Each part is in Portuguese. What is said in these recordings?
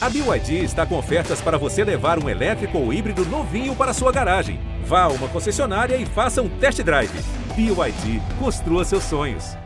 A BYD está com ofertas para você levar um elétrico ou híbrido novinho para sua garagem. Vá a uma concessionária e faça um test drive. BYD, construa seus sonhos.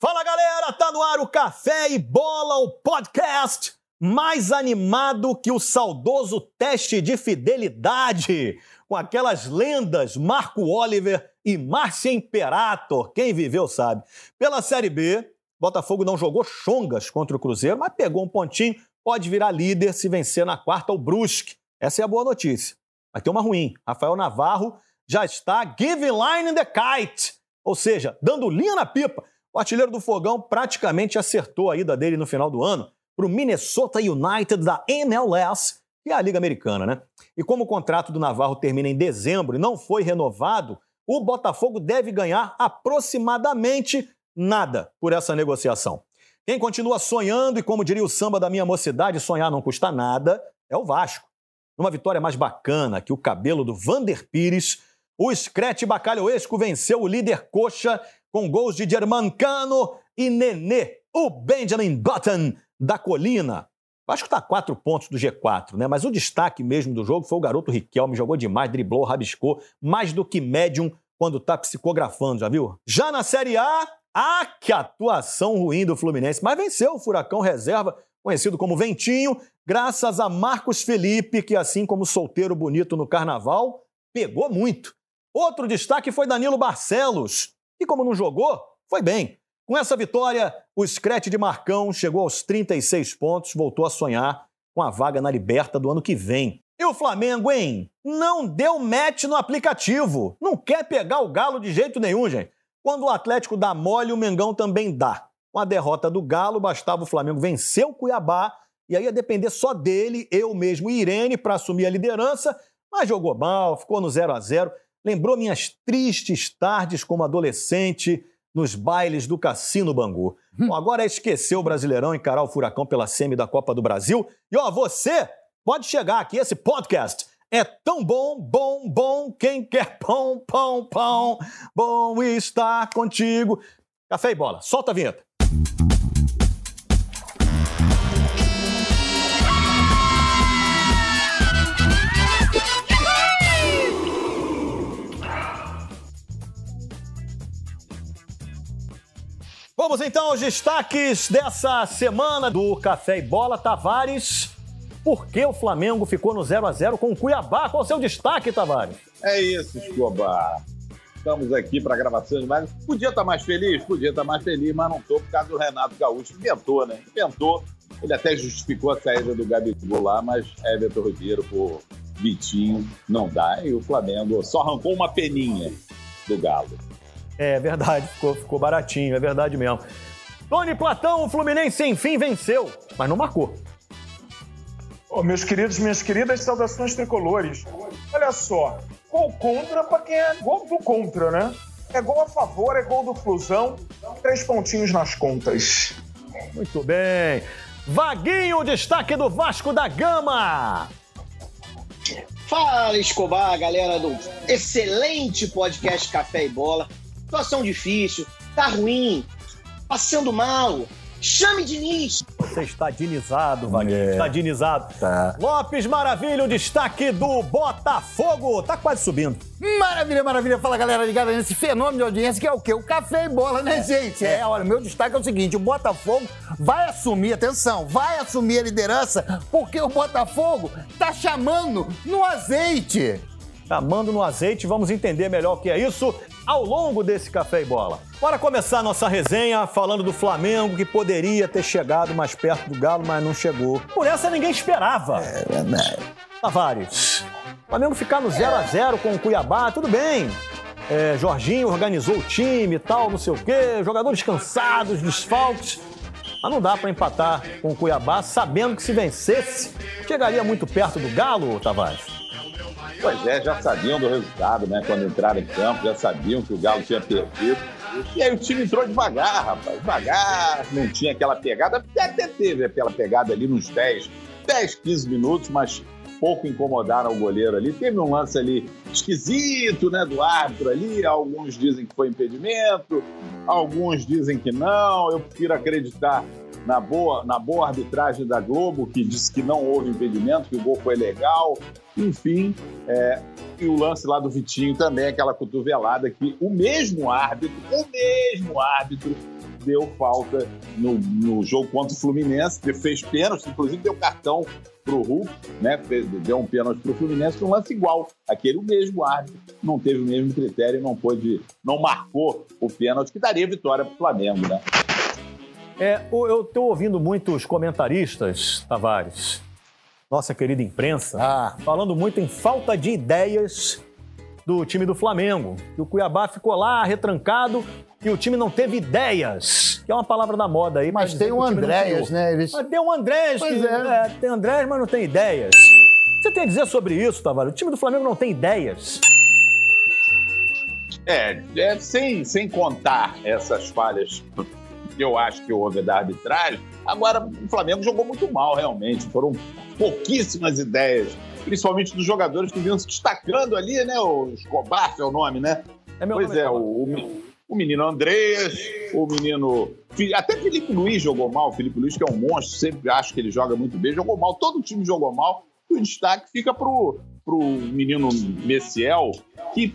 Fala galera, tá no ar o Café e Bola, o podcast mais animado que o saudoso teste de fidelidade, com aquelas lendas Marco Oliver e Márcia Imperator. Quem viveu sabe. Pela Série B, Botafogo não jogou chongas contra o Cruzeiro, mas pegou um pontinho pode virar líder se vencer na quarta o Brusque. Essa é a boa notícia. Mas tem uma ruim. Rafael Navarro já está giving line in the kite, ou seja, dando linha na pipa. O artilheiro do Fogão praticamente acertou a ida dele no final do ano para o Minnesota United da MLS, que é a Liga Americana, né? E como o contrato do Navarro termina em dezembro e não foi renovado, o Botafogo deve ganhar aproximadamente nada por essa negociação. Quem continua sonhando e, como diria o samba da minha mocidade, sonhar não custa nada, é o Vasco. Numa vitória mais bacana que o cabelo do Vander Pires, o Screte Bacalhoesco venceu o líder coxa com gols de Germancano e Nenê, o Benjamin Button da Colina. O Vasco está a quatro pontos do G4, né? Mas o destaque mesmo do jogo foi o garoto Riquelme, jogou demais, driblou, rabiscou, mais do que médium quando está psicografando, já viu? Já na Série A, ah, que atuação ruim do Fluminense, mas venceu o Furacão Reserva, conhecido como Ventinho, graças a Marcos Felipe, que assim como solteiro bonito no carnaval, pegou muito. Outro destaque foi Danilo Barcelos, e como não jogou, foi bem. Com essa vitória, o Screte de Marcão chegou aos 36 pontos, voltou a sonhar com a vaga na Liberta do ano que vem. E o Flamengo, hein? Não deu match no aplicativo. Não quer pegar o Galo de jeito nenhum, gente. Quando o Atlético dá mole, o Mengão também dá. Com a derrota do Galo, bastava o Flamengo vencer o Cuiabá e aí ia depender só dele, eu mesmo e Irene, para assumir a liderança, mas jogou mal, ficou no 0 a 0 Lembrou minhas tristes tardes como adolescente nos bailes do Cassino Bangu. Hum. Bom, agora é esquecer o Brasileirão, encarar o Furacão pela semi da Copa do Brasil. E ó, você pode chegar aqui, esse podcast é tão bom, bom, bom, quem quer pão, pão, pão, bom estar contigo. Café e bola, solta a vinheta. Vamos então aos destaques dessa semana do Café e Bola. Tavares por que o Flamengo ficou no 0 a 0 com o Cuiabá? Qual o seu destaque, Tavares? É isso, Escobar. Estamos aqui para a gravação de mais. Podia estar tá mais feliz? Podia estar tá mais feliz, mas não estou por causa do Renato Gaúcho. Inventou, né? Inventou. Ele até justificou a saída do Gabigol lá, mas Everton Ribeiro por Vitinho não dá. E o Flamengo só arrancou uma peninha do Galo. É verdade, ficou, ficou baratinho, é verdade mesmo. Tony Platão, o Fluminense enfim venceu, mas não marcou. Oh, meus queridos, minhas queridas, saudações tricolores. Olha só, gol contra para quem é gol do contra, né? É gol a favor, é gol do Flusão. Três pontinhos nas contas. Muito bem. Vaguinho, destaque do Vasco da Gama. Fala, Escobar, galera do excelente podcast Café e Bola. Situação difícil, tá ruim, passando mal, Chame Diniz! Você está dinizado, Wagner. É. Está dinizado. Tá. Lopes Maravilha, o destaque do Botafogo. Tá quase subindo. Maravilha, maravilha. Fala, galera ligada nesse fenômeno de audiência que é o quê? O café e bola, né, é. gente? É, olha, meu destaque é o seguinte: o Botafogo vai assumir, atenção, vai assumir a liderança porque o Botafogo tá chamando no azeite. Chamando no azeite, vamos entender melhor o que é isso ao longo desse Café e Bola. Bora começar nossa resenha falando do Flamengo, que poderia ter chegado mais perto do Galo, mas não chegou. Por essa ninguém esperava. É verdade. Tavares, o Flamengo ficar no 0 a 0 com o Cuiabá, tudo bem. É, Jorginho organizou o time e tal, não sei o quê, jogadores cansados, desfalques. Mas não dá para empatar com o Cuiabá, sabendo que se vencesse, chegaria muito perto do Galo, Tavares. Pois é, já sabiam do resultado, né? Quando entraram em campo, já sabiam que o Galo tinha perdido. E aí o time entrou devagar, rapaz, devagar, não tinha aquela pegada, até teve aquela pegada ali nos 10, 10, 15 minutos, mas pouco incomodaram o goleiro ali. Teve um lance ali esquisito, né, do árbitro ali, alguns dizem que foi impedimento, alguns dizem que não, eu prefiro acreditar na boa, na boa arbitragem da Globo, que disse que não houve impedimento, que o gol foi legal. Enfim, é, e o lance lá do Vitinho também, aquela cotovelada que o mesmo árbitro, o mesmo árbitro deu falta no, no jogo contra o Fluminense, fez pênalti, inclusive deu cartão para o Hulk, né? Deu um pênalti para o Fluminense, um lance igual. Aquele o mesmo árbitro não teve o mesmo critério, não pôde, não marcou o pênalti que daria vitória para o Flamengo, né? É, eu estou ouvindo muitos comentaristas, Tavares, nossa querida imprensa, Ah. falando muito em falta de ideias do time do Flamengo. Que o Cuiabá ficou lá retrancado e o time não teve ideias. Que é uma palavra da moda aí. Mas tem o Andréas, né? Eles... Mas tem o Andrés, Pois que, é. é, tem Andrés, mas não tem ideias. Você tem a dizer sobre isso, Tavares? O time do Flamengo não tem ideias. É, é, sem, sem contar essas falhas que eu acho que houve da arbitragem, agora o Flamengo jogou muito mal, realmente. Foram pouquíssimas ideias, principalmente dos jogadores que vinham se destacando ali, né? O Escobar é o nome, né? É meu pois nome, é, o, o, o menino Andreas, o menino. Até Felipe Luiz jogou mal. O Felipe Luiz, que é um monstro, sempre acho que ele joga muito bem, jogou mal. Todo o time jogou mal. E o destaque fica pro, pro menino Messiel, que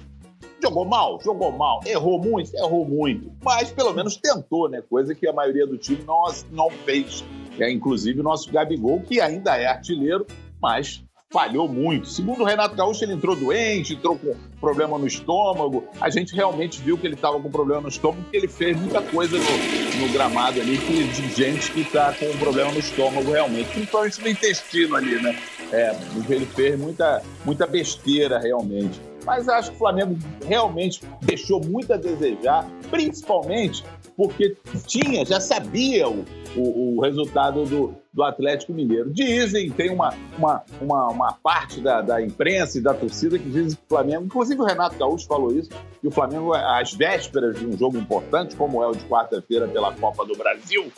jogou mal, jogou mal, errou muito, errou muito. Mas pelo menos tentou, né? Coisa que a maioria do time não, não fez. É, inclusive o nosso Gabigol, que ainda é artilheiro, mas falhou muito. Segundo o Renato Gaúcho, ele entrou doente, entrou com problema no estômago. A gente realmente viu que ele estava com problema no estômago, porque ele fez muita coisa no, no gramado ali que, de gente que está com problema no estômago realmente, principalmente no intestino ali, né? É, ele fez muita, muita besteira realmente. Mas acho que o Flamengo realmente deixou muito a desejar, principalmente porque tinha, já sabia o, o, o resultado do, do Atlético Mineiro. Dizem, tem uma, uma, uma, uma parte da, da imprensa e da torcida que diz que o Flamengo, inclusive o Renato Gaúcho falou isso, que o Flamengo, às vésperas de um jogo importante, como é o de quarta-feira pela Copa do Brasil,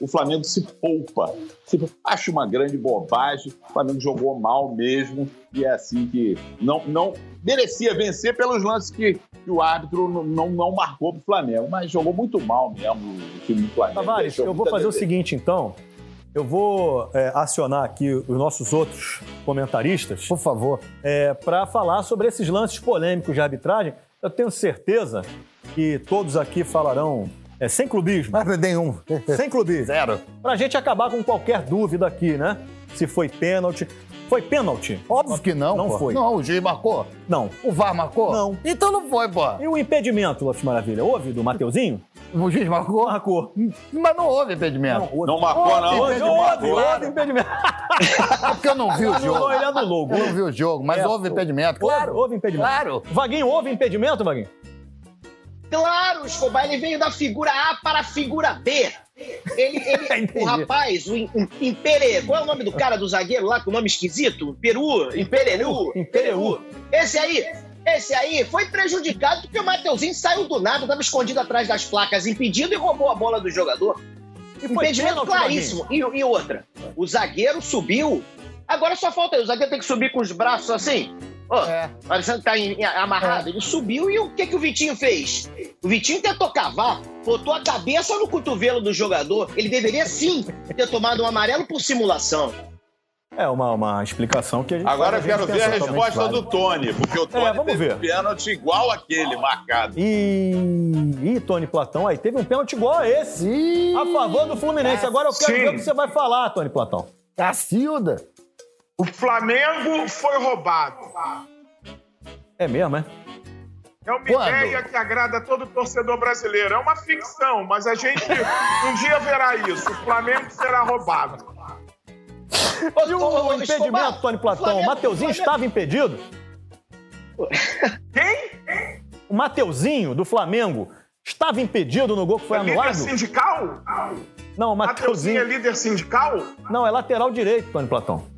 o Flamengo se poupa. Se- Acho uma grande bobagem. O Flamengo jogou mal mesmo e é assim que não, não merecia vencer pelos lances que, que o árbitro não, não, não marcou para o Flamengo, mas jogou muito mal mesmo o time do Flamengo. Tavares, eu vou fazer o seguinte, então. Eu vou é, acionar aqui os nossos outros comentaristas Por favor. para falar sobre esses lances polêmicos de arbitragem. Eu tenho certeza que todos aqui falarão é, sem clubismo. Mas nenhum. Sem clubismo. Zero. Pra gente acabar com qualquer dúvida aqui, né? Se foi pênalti. Foi pênalti? Óbvio que não, Não pô. foi. Não, o juiz marcou. Não. O VAR marcou? Não. Então não foi, pô. E o impedimento, Lopes Maravilha? Houve do Mateuzinho? O juiz marcou? Marcou. Mas não houve impedimento. houve. Não marcou, não. Houve, Não houve, marcou. houve impedimento. É porque eu não vi o jogo. Anulou, ele anulou o Eu gol. não vi o jogo, mas É, houve impedimento. Houve, Claro. houve impedimento. Claro. Vaguinho, houve impedimento, Vaguinho? Claro, Escobar, ele veio da figura A para a figura B. Ele, ele- o rapaz, o Im- Im- Impere, qual é o nome do cara do zagueiro lá com o nome esquisito? Peru, Impereru, Impereru. Esse aí, esse aí foi prejudicado porque o Mateuzinho saiu do nada, estava escondido atrás das placas, impedido e roubou a bola do jogador. E foi Impedimento claríssimo. E, e outra, o zagueiro subiu. Agora só falta aí, o zagueiro tem que subir com os braços assim. Ó, É. parecendo que tá em- em- amarrado. Ele subiu e o que, que o Vitinho fez? O Vitinho tentou cavar, botou a cabeça no cotovelo do jogador. Ele deveria sim ter tomado um amarelo por simulação. É uma, uma explicação que a gente Agora eu a gente quero ver a resposta do Tony, porque o Tony É, vamos teve ver. um pênalti igual aquele marcado. E... Ih, Tony Platão, aí teve um pênalti igual a esse. Ih, A favor do Fluminense. Agora eu quero Sim. ver o que você vai falar, Tony Platão. Cacilda. O Flamengo foi roubado. É mesmo, é? É uma Quando? ideia que agrada todo torcedor brasileiro. É uma ficção, mas a gente um dia verá isso. O Flamengo será roubado. E o impedimento, Tony Platão? O Mateuzinho estava impedido? Quem? O Mateuzinho, do Flamengo, estava impedido no gol que foi É líder anulado? sindical? Não, o Mateuzinho é Mateuzinho... líder sindical? Não, é lateral direito, Tony Platão.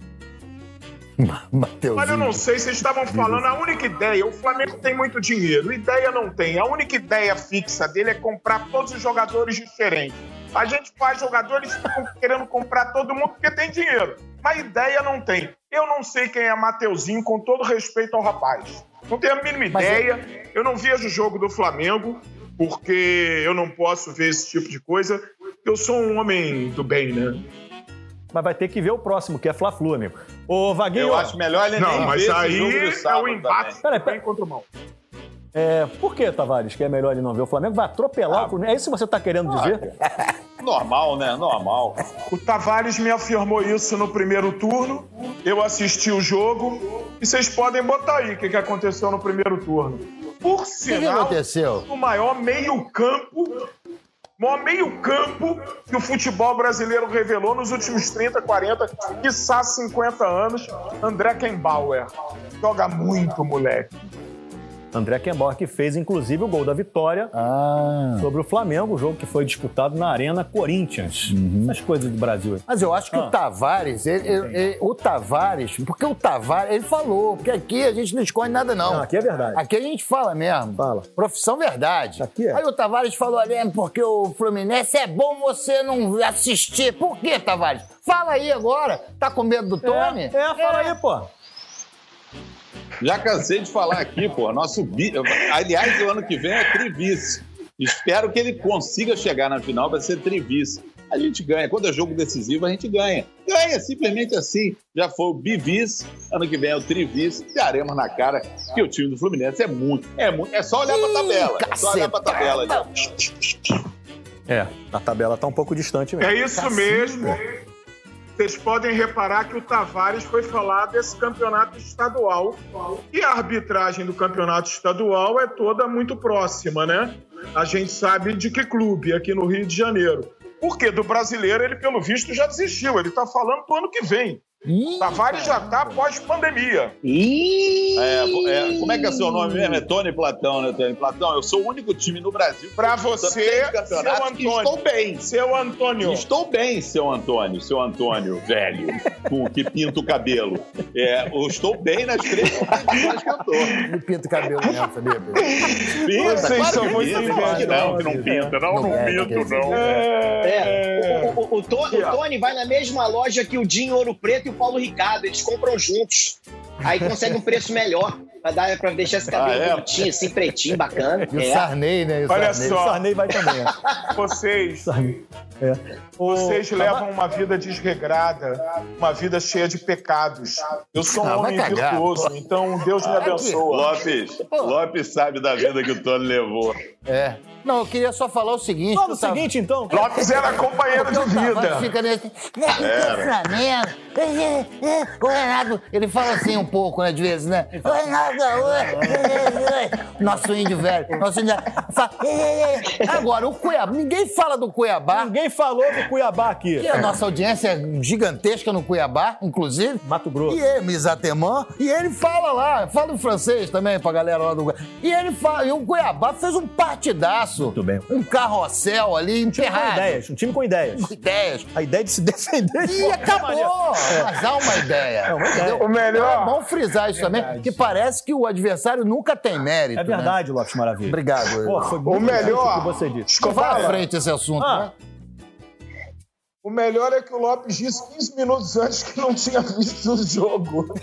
Mateuzinho. Olha, eu não sei, vocês estavam falando, a única ideia, o Flamengo tem muito dinheiro, ideia não tem. A única ideia fixa dele é comprar todos os jogadores diferentes. A gente faz jogadores querendo comprar todo mundo porque tem dinheiro. Mas ideia não tem. Eu não sei quem é Mateuzinho, com todo respeito ao rapaz. Não tenho a mínima Mas é- ideia. Eu não vejo o jogo do Flamengo, porque eu não posso ver esse tipo de coisa. Eu sou um homem do bem, né? Mas vai ter que ver o próximo, que é Fla-Flu, amigo. Ô, Vaguinho, Eu acho melhor ele Não, nem mas ver esse aí jogo do é o também. Peraí, peraí. contra o mal. é, por que, Tavares, que é melhor ele não ver? O Flamengo vai atropelar Ah. o Fluminense. É isso que você tá querendo dizer? Normal, né? Normal. O Tavares me afirmou isso no primeiro turno. Eu assisti o jogo. E vocês podem botar aí o que, que aconteceu no primeiro turno. Por O que, sinal, aconteceu? o maior meio-campo. Maior meio-campo que o futebol brasileiro revelou nos últimos 30, 40, quiçá 50 anos, André Kembauer. Joga muito, moleque. André Kembauer, que fez, inclusive, o gol da vitória Ah. sobre o Flamengo, o jogo que foi disputado na Arena Corinthians. Essas coisas do Brasil. aí. Mas eu acho que Ah. o Tavares, ele- ele- ele- o Tavares, porque o Tavares, ele falou, porque aqui a gente não esconde nada, não. Não, aqui é verdade. Aqui a gente fala mesmo. Fala. Profissão verdade. Aqui é. Aí o Tavares falou ali, "É porque o Fluminense é bom você não assistir. Por quê, Tavares? Fala aí agora. Tá com medo do Tony? É, é, fala aí, pô. Já cansei de falar aqui, pô. Nosso bi... Aliás, o ano que vem é trivice. Espero que ele consiga chegar na final, vai ser trivice. A gente ganha. Quando é jogo decisivo, a gente ganha. Ganha, simplesmente assim. Já foi o bivice, ano que vem é o trivice. Daremos na cara que o time do Fluminense é muito. É, muito, é só olhar pra tabela. É só olhar pra tabela. ali. É, a tabela tá um pouco distante mesmo. É isso mesmo. Vocês podem reparar que o Tavares foi falar desse campeonato estadual. E a arbitragem do campeonato estadual é toda muito próxima, né? A gente sabe de que clube aqui no Rio de Janeiro. Porque do brasileiro ele, pelo visto, já desistiu. Ele tá falando do ano que vem. Ih, Tavares já tá pós-pandemia. Ih! É, é, como é que é seu nome mesmo? É Tony Platão, né, Tony Platão? Eu sou o único time no Brasil que Pra você, seu Antônio. estou bem. Seu Antônio. Estou bem, seu Antônio, seu Antônio, velho, com que pinta o cabelo. É, eu estou bem nas três competições que eu tô. Ele pinta o cabelo mesmo, sabia? Pinta, Vocês claro são muito que não, que não invejosos. pinta, não, não, Não é, pinto, quer não. É, o, o- o To- o Tony vai na mesma loja que o Dinho Ouro Preto e o Paulo Ricardo. Eles compram juntos. Aí consegue um preço melhor. Pra, dar, pra deixar esse cabelo Ah, é? bonitinho, assim, pretinho, bacana. E o É. Sarney, né? O Olha Sarney. O só. Sarney vai também. Vocês, Sarney. É. Vocês Tava- levam uma vida desregrada, uma vida cheia de pecados. Eu sou um Ah, homem cagar, virtuoso, pô. então Deus me abençoa. Lopes, Lopes sabe da vida que o Tony levou. É. Não, eu queria só falar o seguinte. Fala o o Tav- seguinte, então. Lopes era companheiro de o Tavares vida. fica nesse. Porque o Flamengo. O Renato. Ele fala assim um pouco, né, de vezes, né? O Renato Gaúcho. é, é, é. Nosso índio velho. Nosso índio velho. Agora, o Cuiabá. Ninguém fala do Cuiabá. Ninguém falou do Cuiabá aqui. Que a nossa audiência é gigantesca no Cuiabá, inclusive. Mato Grosso. E ele, Misatemã, e ele fala lá, fala em francês também pra galera lá do. E ele fala, e o Cuiabá fez um partidaço. Muito bem. Um carrossel ali Com emperrado. ideias, um time com ideias. Com ideias. A ideia de se defender. de E acabou! Mas há uma ideia. É uma ideia. O melhor- É bom frisar isso também, que parece que o adversário nunca tem mérito. É verdade, Lopes Maravilha. Né? Obrigado. Pô, foi muito O melhor- que você disse. Vai à frente esse assunto, Ah. né? o melhor é que o Lopes disse 15 minutos antes que não tinha visto o jogo.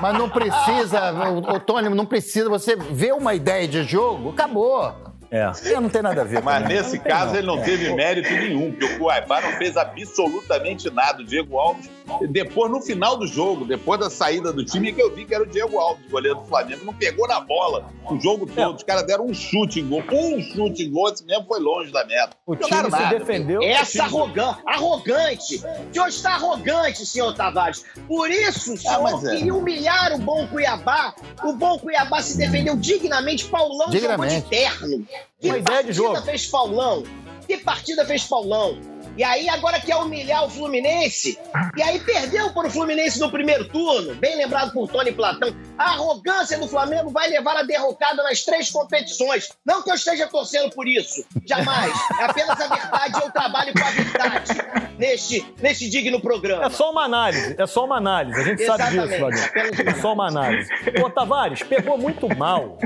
Mas não precisa, o, Tony, não precisa. Você vê uma ideia de jogo, acabou. É. Não tem nada a ver. Mas também. nesse caso ele não teve mérito nenhum, porque o Cuiabá não fez absolutamente nada. O Diego Alves, depois, no final do jogo, depois da saída do time, que eu vi que era o Diego Alves, goleiro do Flamengo, não pegou na bola o jogo todo. Os caras deram um chute em gol. Um chute em gol, esse mesmo foi longe da meta. O time Jogaram se nada. defendeu. Essa arrogante, arrogante. O senhor está arrogante, senhor Tavares. Por isso, o senhor mas é. queria humilhar o bom Cuiabá. O bom Cuiabá se defendeu dignamente. Paulão Dignamente. jogou de terno. Que Uma ideia de partida jogo. fez Paulão? Que partida fez Paulão? E aí agora quer humilhar o Fluminense. E aí perdeu para o Fluminense no primeiro turno. Bem lembrado por Tony Platão. A arrogância do Flamengo vai levar a derrocada nas três competições. Não que eu esteja torcendo por isso. Jamais. É apenas a verdade e eu trabalho com a verdade neste, neste digno programa. É só uma análise, é só uma análise. A gente sabe disso, Exatamente, Wagner. apenas uma É só uma análise. Ô, Tavares, pegou muito mal.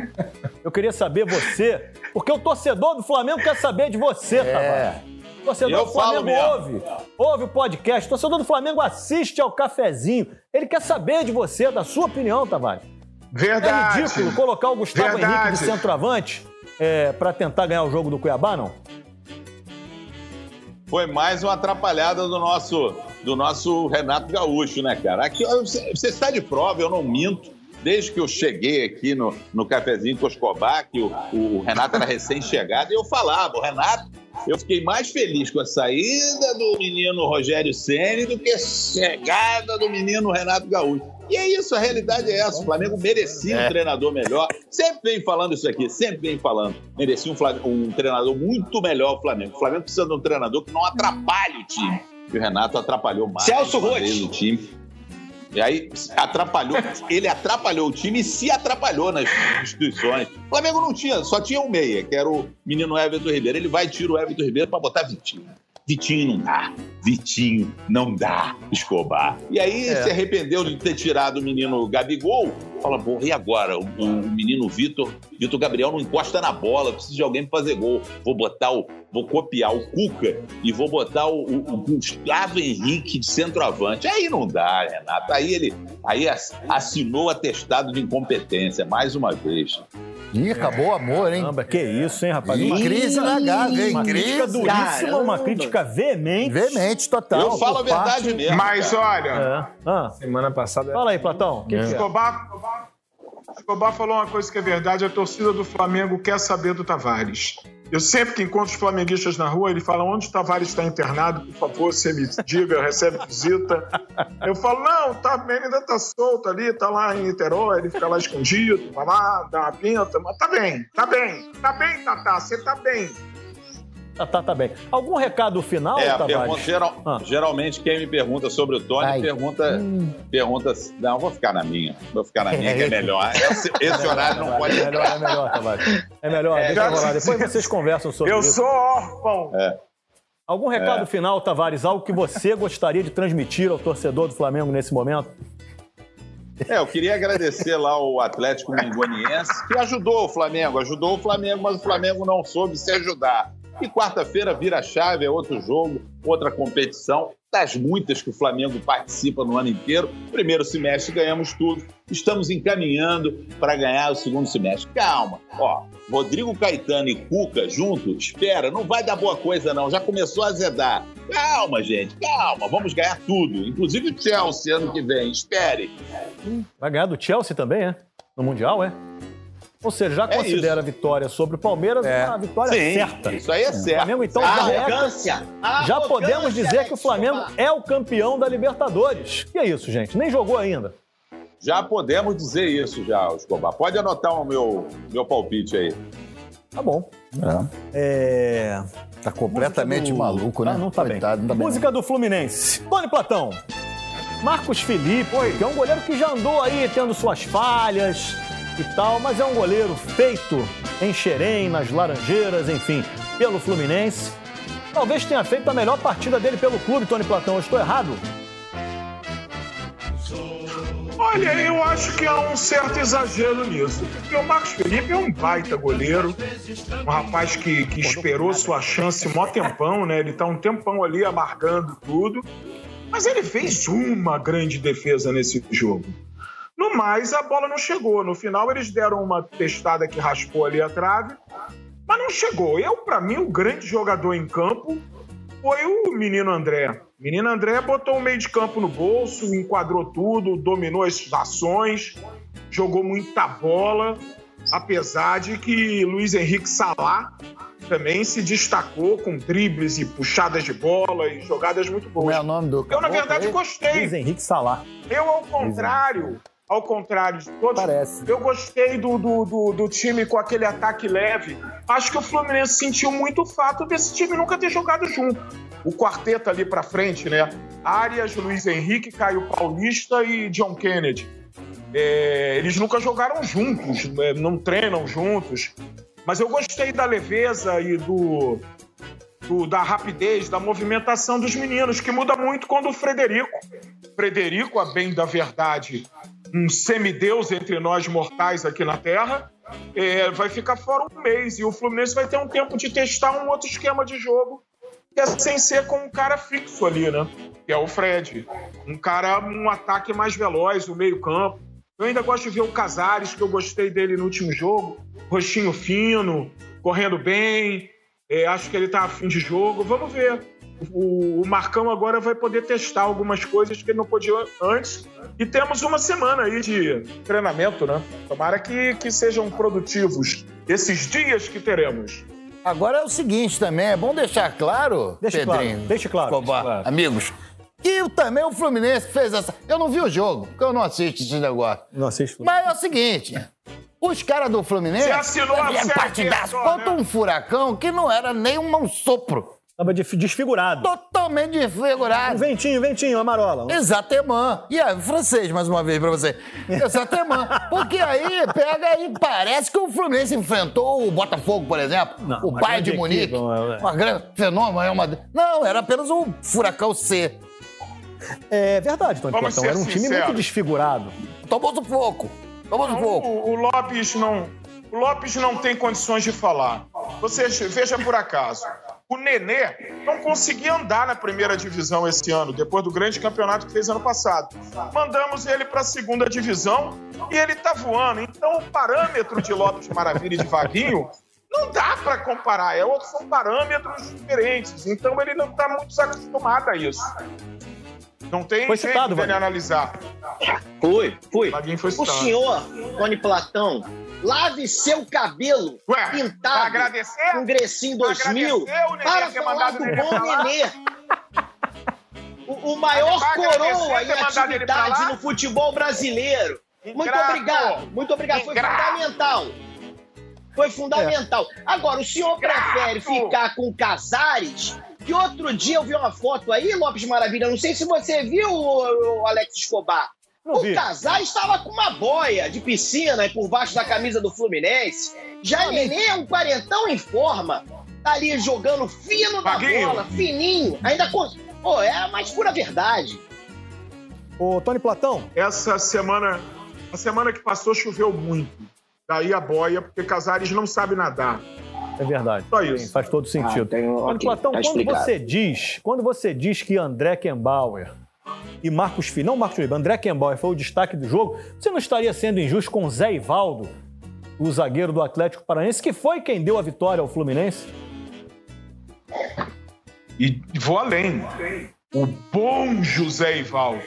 Eu queria saber você, porque o torcedor do Flamengo quer saber de você, Tavares. Torcedor Eu do Flamengo ouve, ouve o podcast. Torcedor do Flamengo assiste ao cafezinho. Ele quer saber de você, da sua opinião, Tavares. É Verdade. ridículo colocar o Gustavo Verdade. Henrique de centroavante é, para tentar ganhar o jogo do Cuiabá, não? Foi mais uma atrapalhada do nosso, do nosso Renato Gaúcho, né, cara? Aqui, você está de prova, eu não minto. Desde que eu cheguei aqui no, no cafezinho com Escobar, que o, o Renato era recém-chegado, eu falava, o Renato, eu fiquei mais feliz com a saída do menino Rogério Ceni do que a chegada do menino Renato Gaúcho. E é isso, a realidade é essa. O Flamengo merecia um treinador melhor. Sempre vem falando isso aqui, sempre vem falando. Merecia um, um treinador muito melhor o Flamengo. O Flamengo precisa de um treinador que não atrapalhe o time. E o Renato atrapalhou mais Celso uma Roth. vez o time. E aí atrapalhou, ele atrapalhou o time e se atrapalhou nas instituições. O Flamengo não tinha, só tinha um meia, que era o menino Everton Ribeiro. Ele vai e tira o Everton Ribeiro para botar Vitinho. Vitinho não dá. Vitinho não dá, Escobar. E aí É. se arrependeu de ter tirado o menino Gabigol. Fala, porra, e agora? O, o menino Vitor, Vitor Gabriel não encosta na bola, precisa de alguém pra fazer gol. Vou botar o. Vou copiar o Cuca e vou botar o, o- o Gustavo Henrique de centroavante. Aí não dá, Renato. Aí ele aí ass- assinou o atestado de incompetência, mais uma vez. Ih, acabou o amor, hein? Caramba, que isso, hein, rapaz? Ih, Uma- crise na Gávea, hein? Uma crítica Crise. duríssima, uma Caramba. crítica veemente. Veemente, total. Eu falo a por parte- verdade mesmo. Mas cara. olha, É. Ah, Semana passada. fala aí, Platão. Que é? Escobar, Escobar falou uma coisa que é verdade: a torcida do Flamengo quer saber do Tavares. Eu sempre que encontro os flamenguistas na rua, ele fala onde o Tavares está internado, por favor, você me diga, recebe visita. Eu falo, não, tá, ele ainda tá solto ali, tá lá em Niterói, ele fica lá escondido, vai lá, dá uma pinta, mas tá bem, tá bem, tá bem, Tatá, você tá bem. Tá, tá, tá bem. Algum recado final, É, Tavares? pergunta, geral- Ah. geralmente quem me pergunta sobre o Tony Ai. pergunta, pergunta. Não, vou ficar na minha. Vou ficar na minha, que é melhor. Esse, esse horário não pode. É melhor, é melhor, Tavares. É melhor, deixa já- rolar. Depois vocês conversam sobre Eu isso. sou órfão. Algum recado É. final, Tavares? Algo que você gostaria de transmitir ao torcedor do Flamengo nesse momento? É, eu queria agradecer lá o Atlético Mingoniense, que ajudou o Flamengo, ajudou o Flamengo, mas o Flamengo não soube se ajudar. E quarta-feira vira chave, é outro jogo, outra competição, das muitas que o Flamengo participa no ano inteiro. Primeiro semestre ganhamos tudo, estamos encaminhando para ganhar o segundo semestre. Calma, ó, Rodrigo Caetano e Cuca junto, espera, não vai dar boa coisa não, já começou a azedar. Calma, gente, calma, vamos ganhar tudo, inclusive o Chelsea ano que vem, espere. Vai ganhar do Chelsea também, é? No Mundial, é? Ou seja, já É considera a vitória sobre o Palmeiras É. uma vitória Sim, certa. isso aí é certo. Flamengo, então, A já é arrogância. a Já arrogância, podemos dizer que o Flamengo é o campeão da Libertadores. E é isso, gente. Nem jogou ainda. Já podemos dizer isso já, Escobar. Pode anotar o meu, meu palpite aí. Tá bom. É. É... Tá completamente do- maluco, né? Ah, não tá Coitado, bem. não tá bem. Música do Fluminense. Tony Platão. Marcos Felipe, que é um goleiro que já andou aí tendo suas falhas mas é um goleiro feito em Xerém, nas Laranjeiras, enfim, pelo Fluminense. Talvez tenha feito a melhor partida dele pelo clube, Tony Platão. Eu estou errado? Olha, eu acho que há um certo exagero nisso. Porque o Marcos Felipe é um baita goleiro, um rapaz que, que esperou sua chance mó tempão, né? Ele tá um tempão ali amargando tudo. Mas ele fez uma grande defesa nesse jogo. No mais, a bola não chegou. No final, eles deram uma testada que raspou ali a trave, mas não chegou. Eu, para mim, o grande jogador em campo foi o menino André. O menino André botou o meio de campo no bolso, enquadrou tudo, dominou as ações, jogou muita bola, apesar de que Luiz Henrique Salá também se destacou com dribles e puxadas de bola e jogadas muito Como é o boas. nome do Eu, na verdade, aí? Luiz gostei. Henrique Salá. Eu, ao contrário, ao contrário de todos, Parece. eu gostei do, do, do, do time com aquele ataque leve. Acho que o Fluminense sentiu muito o fato desse time nunca ter jogado junto. O quarteto ali pra frente, né? Arias, Luiz Henrique, Caio Paulista e John Kennedy. É, eles nunca jogaram juntos, né? não treinam juntos. Mas eu gostei da leveza e do, do- da rapidez, da movimentação dos meninos, que muda muito quando o Frederico, Frederico, a bem da verdade, um semideus entre nós mortais aqui na Terra, é, vai ficar fora um mês e o Fluminense vai ter um tempo de testar um outro esquema de jogo, que é sem ser com um cara fixo ali, né? Que é o Fred. Um cara, um ataque mais veloz, o meio-campo. Eu ainda gosto de ver o Casares, que eu gostei dele no último jogo. Rostinho fino, correndo bem. É, acho que ele tá afim de jogo. Vamos ver. O, o, Marcão agora vai poder testar algumas coisas que ele não podia antes. E temos uma semana aí de treinamento, né? Tomara que, que sejam produtivos esses dias que teremos. Agora é o seguinte também, é bom deixar claro, Deixa Pedrinho, claro, deixa claro, Escobar, deixa claro. amigos, que também o Fluminense fez essa... Eu não vi o jogo, porque eu não assisto esse negócio. Não assisto. Mas é o seguinte, os caras do Fluminense... Você assinou a é série partidaço contra né? um furacão que não era nem um sopro. Tava desfigurado. Totalmente Um desfigurado. ventinho, ventinho, amarola. Exatamente. E é francês, mais uma vez, pra você. Exatamente. Porque aí pega e parece que o Fluminense enfrentou o Botafogo, por exemplo. Não, o Bayern de Munique. é. Uma grande fenômeno. É uma... Não, era apenas um furacão C. É verdade, Tony Vamos Platão. Era um time sinceros. muito desfigurado. Tomou sufoco. Tomou sufoco. O, o Lopes não. O Lopes não tem condições de falar. Você veja por acaso. O Nenê não conseguia andar na primeira divisão esse ano, depois do grande campeonato que fez ano passado. Mandamos ele para a segunda divisão e ele tá voando. Então, o parâmetro de Lopes Maravilha e de Vaguinho não dá para comparar. É, são parâmetros diferentes. Então, ele não está muito acostumado a isso. Não tem Foi jeito citado, dele Vaguinho. analisar. Fui, fui. Vaguinho foi O senhor, Tony Platão, lave seu cabelo Ué, pintado agradecer? com Grecinho 2000 Agradecer o Nenê para falar do bom? Nenê. O, o maior coroa em pra atividade no futebol brasileiro. Muito Ingrato. obrigado, muito obrigado. Foi Ingrato. fundamental. Foi fundamental. Agora, o senhor prefere Ingrato. ficar com Casares? Que outro dia eu vi uma foto aí, Lopes Maravilha, não sei se você viu, Alex Escobar. Não o vi. Casares estava com uma boia de piscina por baixo da camisa do Fluminense. Já Nenê é um quarentão em forma. Tá ali jogando fino da Vaguinho. bola, fininho. Ainda com. Pô, é a mais pura verdade. Ô, Tony Platão, Essa semana, a semana que passou choveu muito. Daí a boia, porque Casares não sabe nadar. é verdade. Só isso. Sim, Faz todo sentido. Ah, tem- Tony ok, Platão, tá quando explicado. você diz, quando você diz que André Kembauer e Marcos Felipe, não Marcos Felipe, André Kembauer foi o destaque do jogo, você não estaria sendo injusto com Zé Ivaldo, o zagueiro do Atlético Paranaense, que foi quem deu a vitória ao Fluminense? E vou além. O bom José Ivaldo.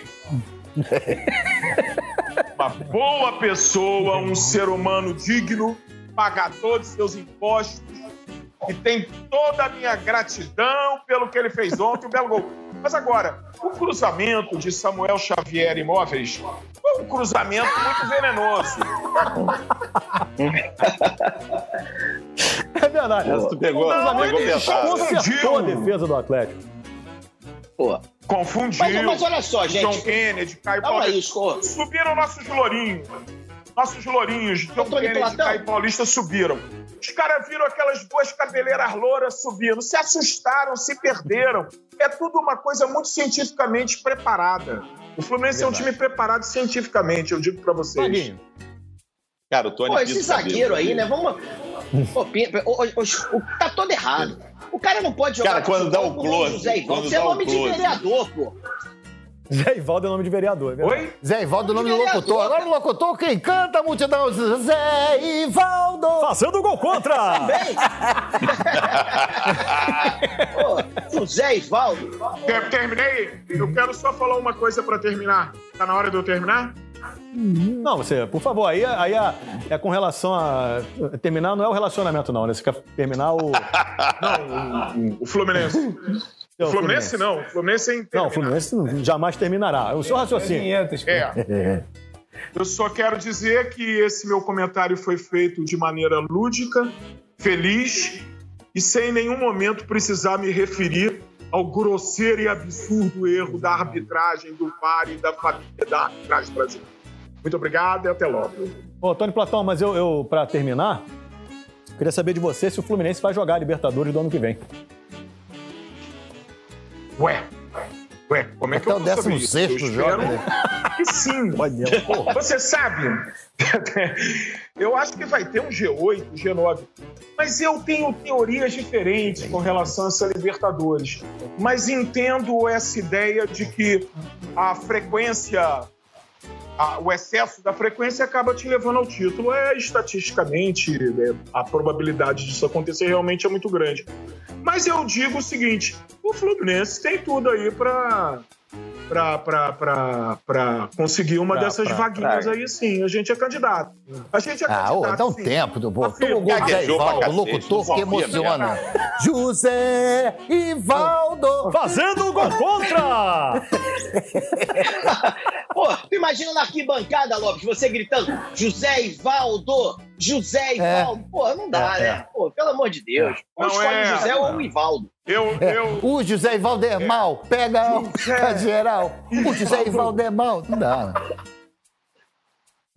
Uma boa pessoa, um ser humano digno, pagador de seus impostos, e tem toda a minha gratidão pelo que ele fez ontem, um belo gol. Mas agora, o cruzamento de Samuel Xavier Imóveis foi um cruzamento muito venenoso. É verdade. Essa tu pegou, Não, pegou ele. Consertou a defesa do Atlético. Pô. Confundiu. Mas, mas olha só, John gente. Kennedy, Caio. Subiram nossos lourinhos. Nossos lourinhos, John Kennedy e Paulista subiram. Os caras viram aquelas duas cabeleiras louras subindo, se assustaram, se perderam. É tudo uma coisa muito cientificamente preparada. O Fluminense é um time preparado cientificamente, eu digo pra vocês. Vaguinho. Cara, o Tony Pô, esse sabia. zagueiro aí, né? Vamos. Pô, o- o- o- tá todo errado. O cara não pode jogar. Cara, quando dá o close, quando Isso é nome de vereador, pô. Zé Ivaldo é nome de vereador, é verdade. Oi? Zé Ivaldo, nome do Vereador. locutor. Agora o locutor, quem canta a multidão? Zé Ivaldo. Fazendo gol contra! Bem. Pô, o Zé Ivaldo. Ter- Terminei? Eu quero só falar uma coisa pra terminar. Tá na hora de eu terminar? Não, você, por favor, aí, aí é, é com relação a. Terminar não é o relacionamento, não, né? Você quer terminar o. O Fluminense. É, O Fluminense não. O Fluminense é Não, o. Fluminense jamais terminará. O seu raciocínio. É. Eu só quero dizer que esse meu comentário foi feito de maneira lúdica, feliz e sem em nenhum momento precisar me referir ao grosseiro e absurdo erro da arbitragem do VAR e da família da arbitragem brasileira. Muito obrigado e até logo. Ô, Tony Platão, mas eu, eu para terminar, queria saber de você se o Fluminense vai jogar a Libertadores do ano que vem. Ué, ué, como é que Até eu o vou saber isso? 16º Eu espero né? que sim. Olha. Você sabe, eu acho que vai ter um G8, G9, mas eu tenho teorias diferentes com relação a essa Libertadores. Mas entendo essa ideia de que a frequência a- o excesso da frequência acaba te levando ao título. É estatisticamente né, a probabilidade disso acontecer realmente é muito grande. Mas eu digo o seguinte: o Fluminense tem tudo aí para para conseguir uma Pra- dessas pra- vaguinhas pra- aí, sim. A gente é candidato. A gente é Ah, candidato. dá um sim. tempo do. Toma o Ivaldo, cacete, locutor, que confia, emociona. José Ivaldo. Fazendo o gol contra! Pô, tu imagina na arquibancada, Lopes, você gritando José Ivaldo, José Ivaldo. Pô, não dá, É, né? Pô, pelo amor de Deus. Ou Não escolhe é. o José ou o Ivaldo. Eu, eu, O José Ivaldo é mal, pega a geral. O José Ivaldo é mal, não dá.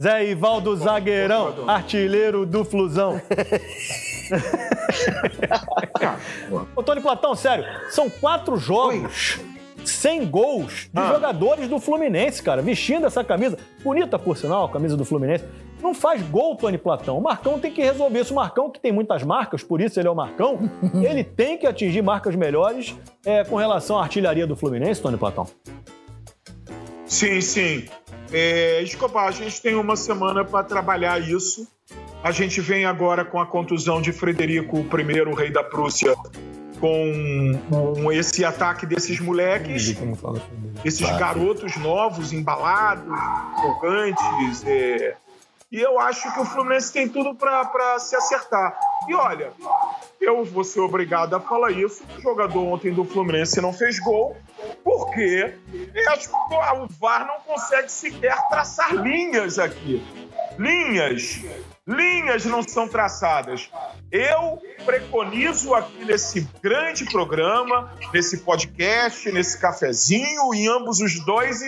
Zé Ivaldo Zagueirão, artilheiro do Flusão. Ô, Tony Platão, sério, são quatro jogos, sem gols de jogadores do Fluminense, cara, vestindo essa camisa. Bonita, por sinal, a camisa do Fluminense. Não faz gol, Tony Platão. O Marcão tem que resolver isso. O Marcão, que tem muitas marcas, por isso ele é o Marcão, ele tem que atingir marcas melhores é, com relação à artilharia do Fluminense, Tony Platão. Sim, sim. É, Escobar, a gente tem uma semana para trabalhar isso. A gente vem agora com a contusão de Frederico I, o rei da Prússia, com, com esse ataque desses moleques, esses garotos novos, embalados, empolgantes. é. E eu acho que o Fluminense tem tudo para se acertar. E olha, eu vou ser obrigado a falar isso. O jogador ontem do Fluminense não fez gol, porque o VAR não consegue sequer traçar linhas aqui. Linhas. Linhas não são traçadas. Eu preconizo aqui nesse grande programa, nesse podcast, nesse cafezinho, em ambos os dois,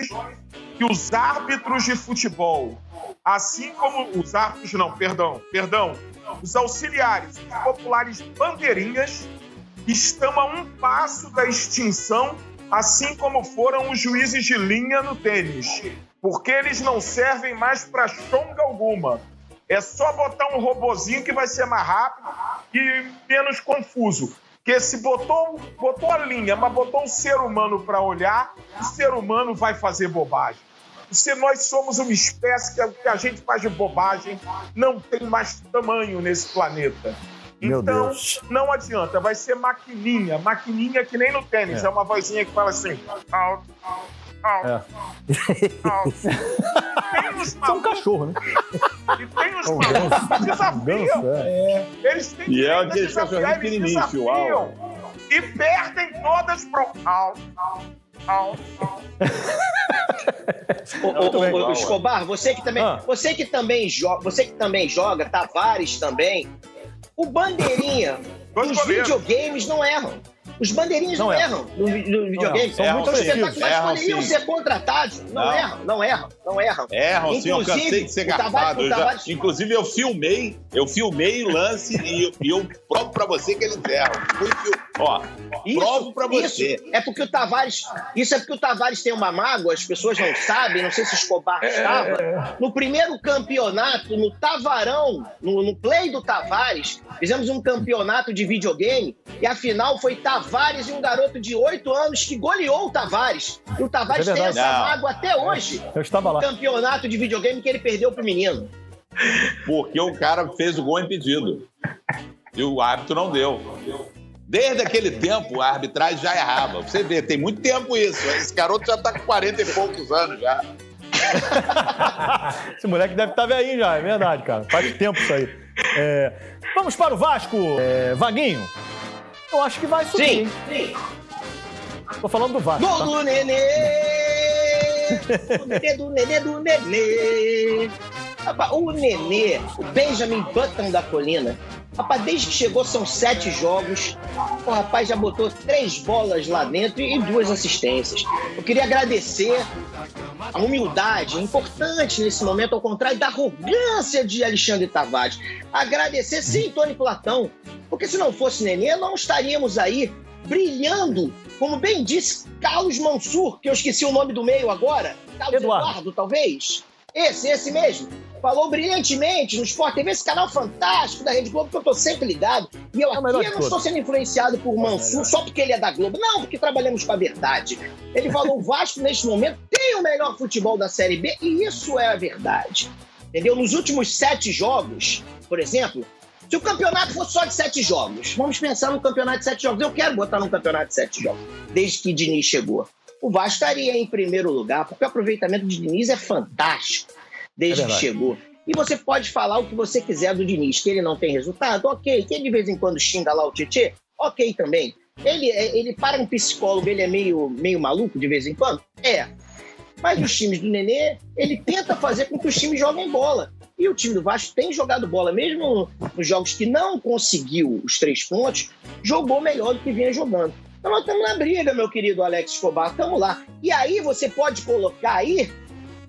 que os árbitros de futebol, assim como os árbitros, não, perdão, perdão, os auxiliares, os populares bandeirinhas, estão a um passo da extinção, assim como foram os juízes de linha no tênis, porque eles não servem mais para chonga alguma. É só botar um robozinho que vai ser mais rápido e menos confuso. Porque se botou, botou a linha, mas botou um ser humano para olhar, o ser humano vai fazer bobagem. Se nós somos uma espécie que a, que a gente faz de bobagem, não tem mais tamanho nesse planeta. Meu então, Deus. não adianta, vai ser maquininha. Maquininha que nem no tênis, é, uma vozinha que fala assim. Out, out, É. out. Tem uns Isso é um cachorro, né? e tem uns É um malucos que desafiam. é. Eles têm E é que desafiar, cachorrinho eles desafiam. E perdem todas pro. Out, out. Ô, ô, ô, Escobar, você que também, Ah. você que também joga, você que também joga, Tavares também. O bandeirinha, os videogames não erram. Os bandeirinhas não, Não erram no, no videogame. São Erram muito espetaculares Erram poderiam sim. ser contratados. Não, Não. erram, não erram, não erram. Erram, sim, eu Inclusive, cansei de ser o Tavares- garfado. o Eu já- inclusive, eu filmei, eu filmei o lance e, e eu provo pra você que eles erram. Ó, provo pra você. Isso é porque o Tavares. Isso é porque o Tavares tem uma mágoa, as pessoas não sabem, não sei se Escobar estava. No primeiro campeonato, no Tavarão, no, no play do Tavares, fizemos um campeonato de videogame e a final foi Tavares e um garoto de 8 anos que goleou o Tavares. E o Tavares é tem essa Não. mágoa até hoje. Eu estava lá. Campeonato de videogame que ele perdeu pro menino. Porque o cara fez o gol impedido. E o árbitro não deu. Desde aquele tempo, a arbitragem já errava. Você vê, tem muito tempo isso. Esse garoto já tá com 40 e poucos anos já. Esse moleque deve estar velhinho já, é verdade, cara. Faz tempo isso aí. É, vamos para o Vasco, é, Vaguinho. Eu acho que vai subir. Sim, sim. Tô falando do Vasco. Gol tá? do Nenê! Do Nenê, do Nenê, do Nenê! Rapaz, o Nenê, o Benjamin Button da Colina, rapaz, desde que chegou são sete jogos, o rapaz já botou três bolas lá dentro e duas assistências. Eu queria agradecer a humildade, importante nesse momento, ao contrário da arrogância de Alexandre Tavares. Agradecer, sim, Tony Platão, porque se não fosse Nenê, não estaríamos aí brilhando, como bem disse Carlos Mansur, que eu esqueci o nome do meio agora, Carlos Eduardo. Eduardo, talvez. Esse, esse mesmo. Falou brilhantemente no Sport TV, esse canal fantástico da Rede Globo, que eu tô sempre ligado. E eu É aqui eu não estou sendo influenciado por Mansur só porque ele é da Globo. Não, porque trabalhamos com a verdade. Ele falou: o Vasco, neste momento, tem tem o melhor futebol da Série B e isso é a verdade. Entendeu? Nos últimos sete jogos, por exemplo, se o campeonato fosse só de sete jogos, vamos pensar no campeonato de sete jogos. Eu quero botar num campeonato de sete jogos, desde que Diniz chegou. O Vasco estaria em primeiro lugar, porque o aproveitamento de Diniz é fantástico desde É que chegou. E você pode falar o que você quiser do Diniz, que ele não tem resultado, ok. Que ele de vez em quando xinga lá o Tietê, ok também. Ele, é- ele para um psicólogo, ele é meio, meio maluco de vez em quando? É. Mas os times do Nenê, ele tenta fazer com que os times joguem bola. E o time do Vasco tem jogado bola, mesmo nos jogos que não conseguiu os três pontos, jogou melhor do que vinha jogando. Então nós estamos na briga, meu querido Alex Escobar, estamos lá. E aí você pode colocar aí,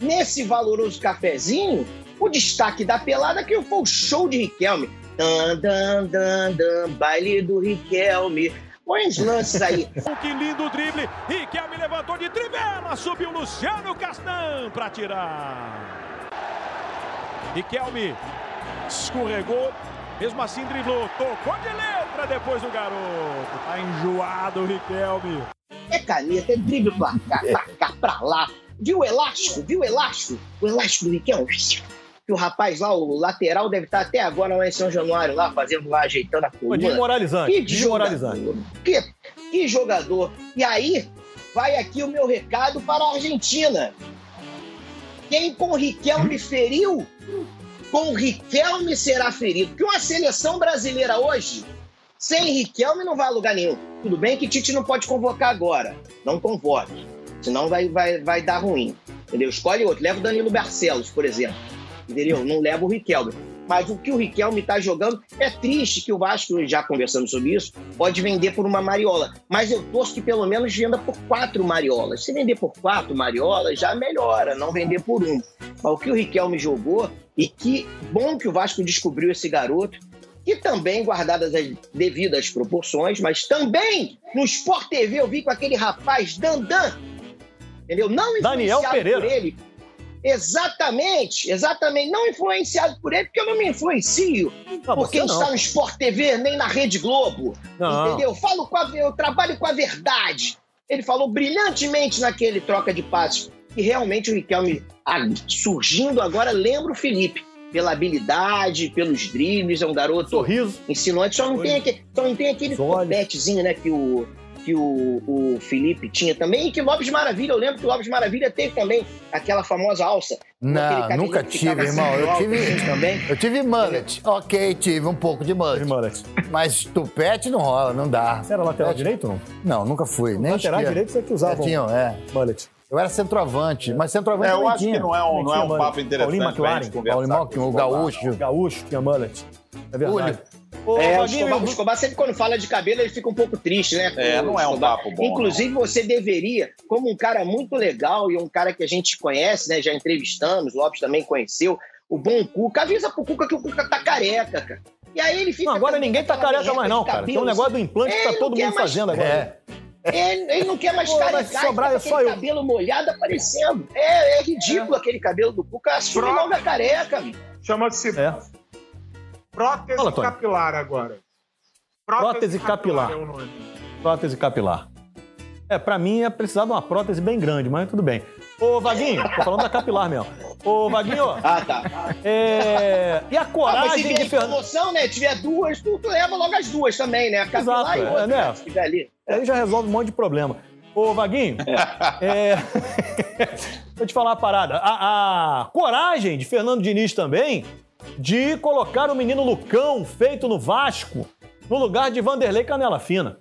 nesse valoroso cafezinho, o destaque da pelada que foi o show de Riquelme. Dan, dan, dan, dan, baile do Riquelme. Põe os lances aí. Que lindo drible. Riquelme levantou de trivela. Subiu Luciano Castan para tirar. Riquelme escorregou. Mesmo assim driblou. Tocou de letra depois do garoto. Tá enjoado o Riquelme. É caneta, é drible pra cá, pra cá, pra lá. Viu o elástico? Viu o elástico? O elástico do Riquelme. Que o rapaz lá, o lateral, deve estar até agora lá em São Januário, lá fazendo lá, ajeitando a coluna. desmoralizante. Que Desmoralizante. Que, que jogador. E aí, vai aqui o meu recado para a Argentina. Quem com o Riquelme feriu, com Riquelme será ferido. Porque uma seleção brasileira hoje, sem Riquelme, não vai a lugar nenhum. Tudo bem que Tite não pode convocar agora. Não convoque. Senão vai, vai, vai dar ruim. Entendeu? Escolhe outro. Leva o Danilo Barcelos, por exemplo. Entendeu? Não leva o Riquelme. Mas o que o Riquelme está jogando é triste que o Vasco, já conversamos sobre isso, pode vender por uma mariola. Mas eu torço que pelo menos venda por quatro mariolas. Se vender por quatro mariolas, já melhora, não vender por um. Mas o que o Riquelme jogou, e que bom que o Vasco descobriu esse garoto, que também, guardadas as devidas proporções, mas também no Sport TV eu vi com aquele rapaz Dandan, entendeu? Não Daniel influenciado Pereira. por ele. Exatamente, exatamente. Não influenciado por ele, porque eu não me influencio Não, por você quem não. está no Sport TV, nem na Rede Globo. Não. Entendeu? Eu Falo com a, eu trabalho com a verdade. Ele falou brilhantemente naquele troca de passos. E realmente o Riquelme, surgindo agora, lembra o Felipe. Pela habilidade, pelos dribles, é um garoto Sorriso. insinuante. Só não tem, aquele, só não tem aquele topetezinho, né, que o, que o, o Felipe tinha também. E que Lopes Maravilha, eu lembro que o Lopes Maravilha teve também aquela famosa alça. Não, nunca tive, irmão. assim, Eu tive, também. eu tive mullet. Ok, tive um pouco de mullet. Mullet. Mas tupete não rola, não dá. Você era lateral direito ou não? Não, nunca fui. Nem lateral esquerda. direito você que usava É, tinha, é. mullet. Eu era centroavante, mas centroavante É, eu acho tinha. que não é um, não é um papo interessante Paulinho McLaren. Paulinho o gaúcho. O gaúcho tinha mullet. É verdade. Julio. Ô, É, o Escobar, o Escobar sempre quando fala de cabelo, ele fica um pouco triste, né? É, não é um papo bom, Inclusive, você deveria, como um cara muito legal e um cara que a gente conhece, né? Já entrevistamos, o Lopes também conheceu, o bom Cuca, avisa pro Cuca que o Cuca tá careca, cara. E aí ele fica. Não, agora ninguém tá careca mais não, cara. Tem um negócio do implante que Ele tá todo mundo mais- fazendo agora. É. Ele, ele não quer mais Pô, vai carecar, ele é tá eu. aquele cabelo molhado aparecendo. É, é ridículo aquele cabelo do Cuca. Assume logo a careca. Chama-se É. prótese Fala, capilar agora. Prótese capilar. é o nome. Prótese capilar. É, pra mim ia precisar de uma prótese bem grande, mas tudo bem. Ô, Vaguinho, tô falando da capilar mesmo. Ô, Vaguinho, Ah, tá. é... e a Ah, mas se coragem de Fernando... promoção, né? Tiver duas, tu, tu leva logo as duas também, né? A capilar Exato, e é, outra, né? né? Se tiver ali. Aí já resolve um monte de problema. Ô, Vaguinho, é... vou te falar uma parada. A, a coragem de Fernando Diniz também de colocar o menino Lucão, feito no Vasco, no lugar de Vanderlei Canela Fina.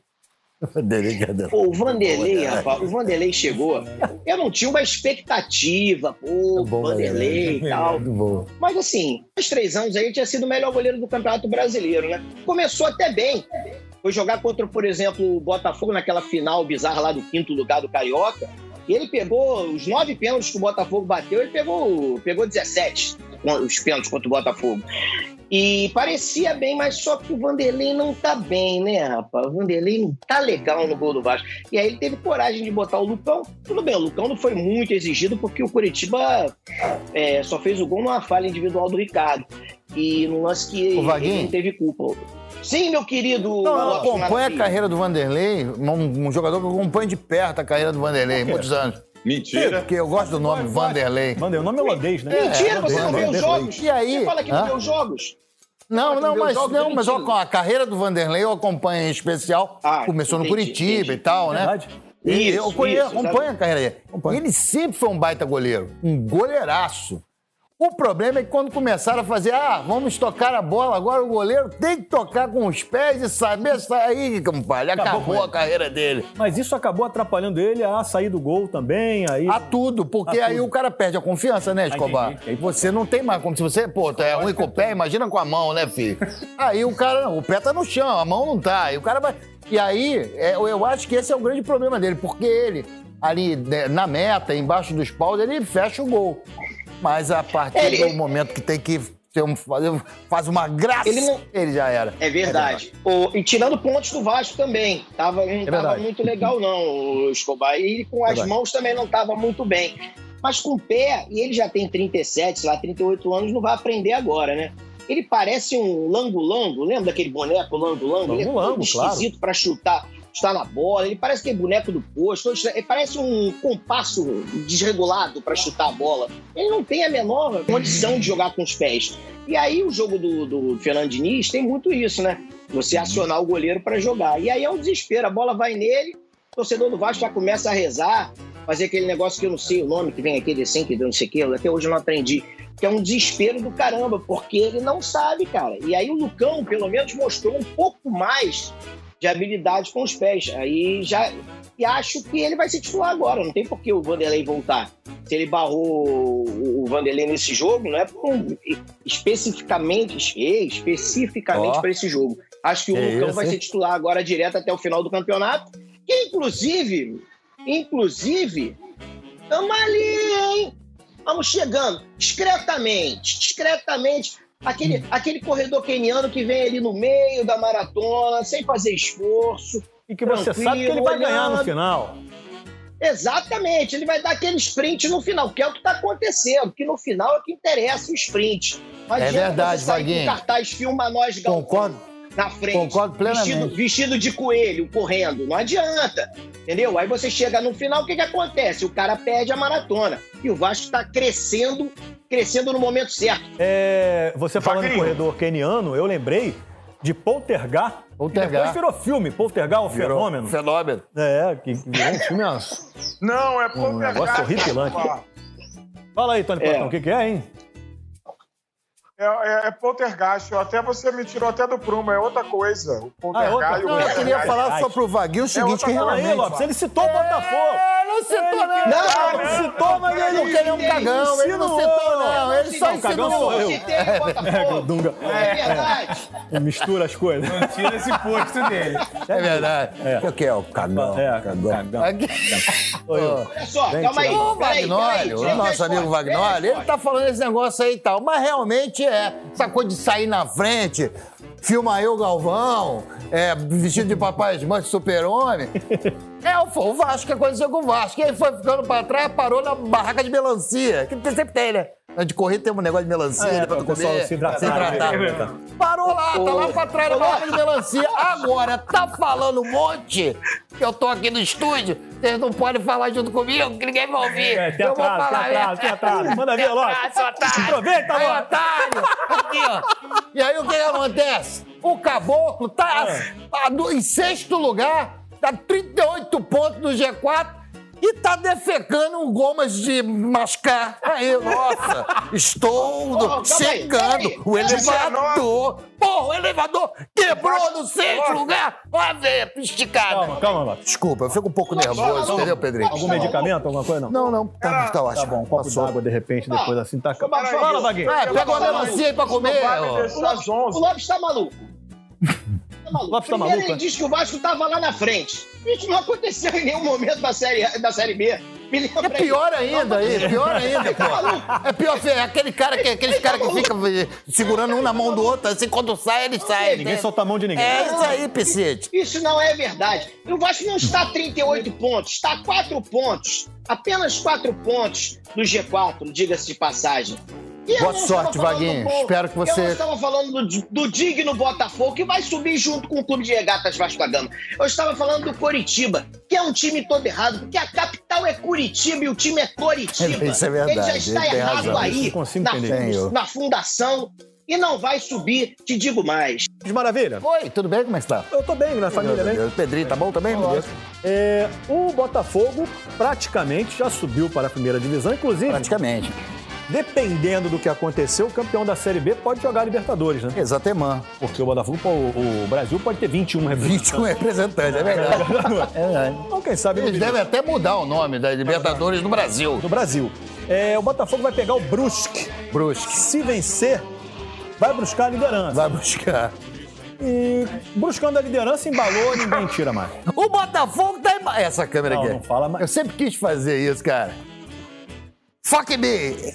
Delegado. Pô, o Vanderlei, rapaz, o Vanderlei chegou. Eu não tinha uma expectativa, pô, Bom, Vanderlei e tal. Muito bom. Mas assim, uns três anos aí tinha sido o melhor goleiro do Campeonato Brasileiro, né? Começou até bem. Foi jogar contra, por exemplo, o Botafogo naquela final bizarra lá do quinto lugar do Carioca. E ele pegou os nove pênaltis que o Botafogo bateu, ele pegou, pegou 17 os pênaltis contra o Botafogo. E parecia bem, mas só que o Vanderlei não tá bem, né, rapaz? O Vanderlei não tá legal no gol do Vasco. E aí ele teve coragem de botar o Lucão. Tudo bem, o Lucão não foi muito exigido porque o Curitiba é, só fez o gol numa falha individual do Ricardo. E no lance que Vaguinho. ele não teve culpa. Sim, meu querido. Não, eu acompanho a carreira do Vanderlei, um, um jogador que acompanha de perto a carreira do Vanderlei, muitos anos. Mentira. Porque eu gosto do nome Vanderlei. Vanderlei, o nome é holandês, né? Mentira, você não vê os jogos. E aí? Você fala que Hã? não vê os jogos. Não, não, mas, não, é mas ó, a carreira do Vanderlei eu acompanho em especial. Ah, Começou no entendi, Curitiba entendi. e tal, né? Verdade. E Isso, eu conheço, isso, acompanho a carreira dele. Ele sempre foi um baita goleiro, um goleiraço. O problema é que quando começaram a fazer, ah, vamos tocar a bola, agora o goleiro tem que tocar com os pés e saber sair, compadre. Acabou Acabou, a carreira dele. Mas isso acabou atrapalhando ele a sair do gol também. Aí... A tudo, porque A aí tudo. o cara perde a confiança, né, Escobar? Aí- Você não tem mais como se você, pô, é ruim com o pé, imagina com a mão, né, filho? Aí o cara, o pé tá no chão, a mão não tá. E o cara vai. E aí, é, eu acho que esse é o grande problema dele, porque ele, ali né, na meta, embaixo dos paus, ele fecha o gol. Mas a partir Ele- do momento que tem que ter um, fazer, faz uma graça, Ele não- ele já era. É verdade. O- e tirando pontos do Vasco também. Tava, não tava verdade. muito legal, não, o Escobar. E com as Verdade. mãos também não tava muito bem. Mas com o pé, e ele já tem 37, sei lá, 38 anos, não vai aprender agora, né? Ele parece um lango-lango, lembra daquele boneco lango-lango? Ele é todo claro. esquisito pra chutar, chutar na bola. Ele parece aquele boneco do posto. Ele parece um compasso desregulado pra chutar a bola. Ele não tem a menor condição de jogar com os pés. E aí o jogo do, do Fernando Diniz tem muito isso, né? Você acionar o goleiro pra jogar. E aí é um desespero. A bola vai nele, o torcedor do Vasco já começa a rezar, fazer aquele negócio que eu não sei o nome, que vem aquele assim, que não sei o que, até hoje eu não aprendi. Que é um desespero do caramba, porque ele não sabe, cara. E aí o Lucão, pelo menos, mostrou um pouco mais de habilidade com os pés. Aí já. E acho que ele vai ser titular agora. Não tem por que o Vanderlei voltar. Se ele barrou o Vanderlei nesse jogo, não é por um- especificamente, especificamente Ó. para esse jogo. Acho que o Que Lucão vai ser titular agora direto até o final do campeonato. Que inclusive, inclusive, estamos ali, hein? Vamos chegando discretamente, discretamente. Aquele, aquele corredor keniano que vem ali no meio da maratona, sem fazer esforço. E que você sabe que ele vai ganhar no olhando. final. Exatamente, ele vai dar aquele sprint no final, que é o que está acontecendo, que no final é que interessa o sprint. Não É verdade, Vaguinho. com cartaz filma nós Galvão, Concordo. Na frente. Concordo plenamente. Vestido, vestido de coelho, correndo. Não adianta. Entendeu? Aí você chega no final, o que, que acontece? O cara perde a maratona. E o Vasco está crescendo, crescendo no momento certo. É, você falando em corredor keniano, eu lembrei de Poltergar. Poltergar. Depois virou filme, Poltergar, o Virou fenômeno. Fenômeno. É, que que virou um filme. ó. Não, é Um negócio horripilante. Fala aí, Tony É. Platão, o que, que é, hein? É, é, é poltergeist. Até você me tirou até do prumo. É outra coisa. O Ah, é outra poltergeist. coisa. o Não, eu queria falar só pro Vaguinho o seguinte, outra que. Fala aí, realmente... Lopes, ele citou o Botafogo. É, não citou não. Não, Não citou, mas ele... Porque ele é um cagão, ele não Insinuou. citou não, ele só Não, cagão ensinou. sou eu. Citei o Botafogo. Dunga. É verdade. Mistura as coisas. Tira esse posto dele. É verdade. É. O que é o cagão? É, cagão. Olha só, calma aí. O tira o nosso amigo tira ele tá falando esse negócio aí e tal, mas realmente é essa coisa de sair na frente, filma eu, Galvão, é, vestido de papai de mãe, super-homem. É, o- foi o Vasco que aconteceu com o Vasco. E aí foi ficando pra trás, parou na barraca de melancia, que sempre tem, né? De correr tem um negócio de melancia É, né, pra tu comer. se hidratar. hidratar. Parou lá, tá lá pra trás na barraca de melancia. Agora, tá falando um monte que eu tô aqui no estúdio, vocês não podem falar junto comigo, que ninguém vai ouvir. É, eu vou teatrado, falar teatrado, teatrado. Manda ver, Lopes. Aproveita, Aí, Lopes. otário. Aqui, ó. E aí, o que, que acontece? O Caboclo tá É. em sexto lugar, tá 38 pontos no G4 e tá defecando um gomas de mascar. Aí, nossa, estou calma aí, chegando. O elevador, porra, o elevador quebrou no sexto lugar. Olha, velho, esticada. Calma, calma, Lopes. Desculpa, eu fico um pouco nervoso, entendeu, Pedrinho? Algum medicamento, alguma coisa? Não. Não, não, tá, tá ótimo. Tá bom, um copo Passou. d'água de repente, depois assim, tá... Fala, Fala, Vaguinho. É, pega uma melancia aí pra comer. O 11. Lopes tá maluco. Tá maluco. Lopes tá Primeiro maluco, ele é? disse que o Vasco tava lá na frente. Isso não aconteceu em nenhum momento da Série, da série B. Lembra É pior ainda aí, pior ainda, pô. É pior, Fê, aquele cara que, aqueles caras que ficam eh, segurando um na mão do outro, assim, quando sai, ele sai. Ninguém né? solta a mão de ninguém. É isso aí, Piscite. Isso não é verdade. E o Vasco não está a 38 pontos, está a 4 pontos. Apenas 4 pontos do G4, diga-se de passagem. E eu Boa sorte, Vaguinho. Espero que Eu você- não estava falando do, do digno Botafogo, que vai subir junto com o Clube de Regatas Vasco da Gama. Eu estava falando do Coritiba, que é um time todo errado, porque a capital é Curitiba e o time é Coritiba. Isso é verdade, Ele já está ele errado razão. aí, na, entender. na fundação, e não vai subir, te digo mais. De maravilha. Oi, tudo bem? Como é que está? Eu tô bem, na família, né? Pedrinho, tá bom também? meu Deus? É, o Botafogo praticamente já subiu para a primeira divisão, inclusive, Praticamente. Dependendo do que aconteceu, o campeão da Série B pode jogar Libertadores, né? Exatamente. Porque o Botafogo, o, o Brasil pode ter 21 representantes. 21 representantes, é verdade. É verdade. Então, quem sabe no Eles devem até mudar o nome da Libertadores no Brasil. do Brasil. É, o Botafogo vai pegar o Brusque. Brusque. Se vencer, vai buscar a liderança. Vai buscar. E buscando a liderança, embalou, ninguém tira mais. O Botafogo tá em... Essa câmera Não, aqui. não fala mais. Eu sempre quis fazer isso, cara. Fuck me!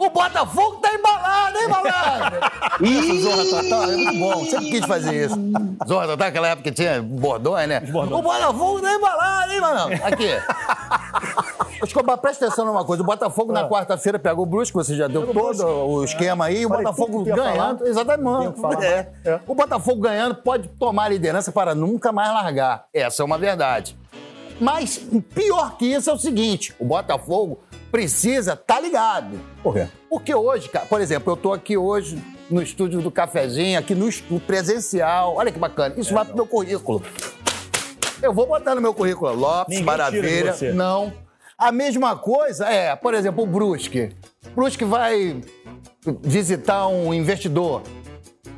O Botafogo tá embalado, hein, malandro? Isso, Zorra Total, é muito bom. Sempre quis fazer isso. Zorra Total, aquela época que tinha bordões, né? bordões. O Botafogo tá embalado, hein, malandro? Aqui. Escobar, presta atenção numa coisa. O Botafogo na quarta-feira pegou o Brusque, você já deu todo o esquema aí. O Falei Botafogo ganhando. falar. Exatamente. É. É. O Botafogo ganhando pode tomar a liderança para nunca mais largar. Essa é uma verdade. Mas pior que isso é o seguinte: o Botafogo precisa estar ligado. Por quê? Porque hoje, cara, por exemplo, eu tô aqui hoje no estúdio do cafezinho, aqui no estúdio presencial. Olha que bacana. Isso vai pro meu currículo. Eu vou botar no meu currículo Lopes, Ninguém Maravilha. Não. A mesma coisa é, por exemplo, o Brusque. Brusque vai visitar um investidor.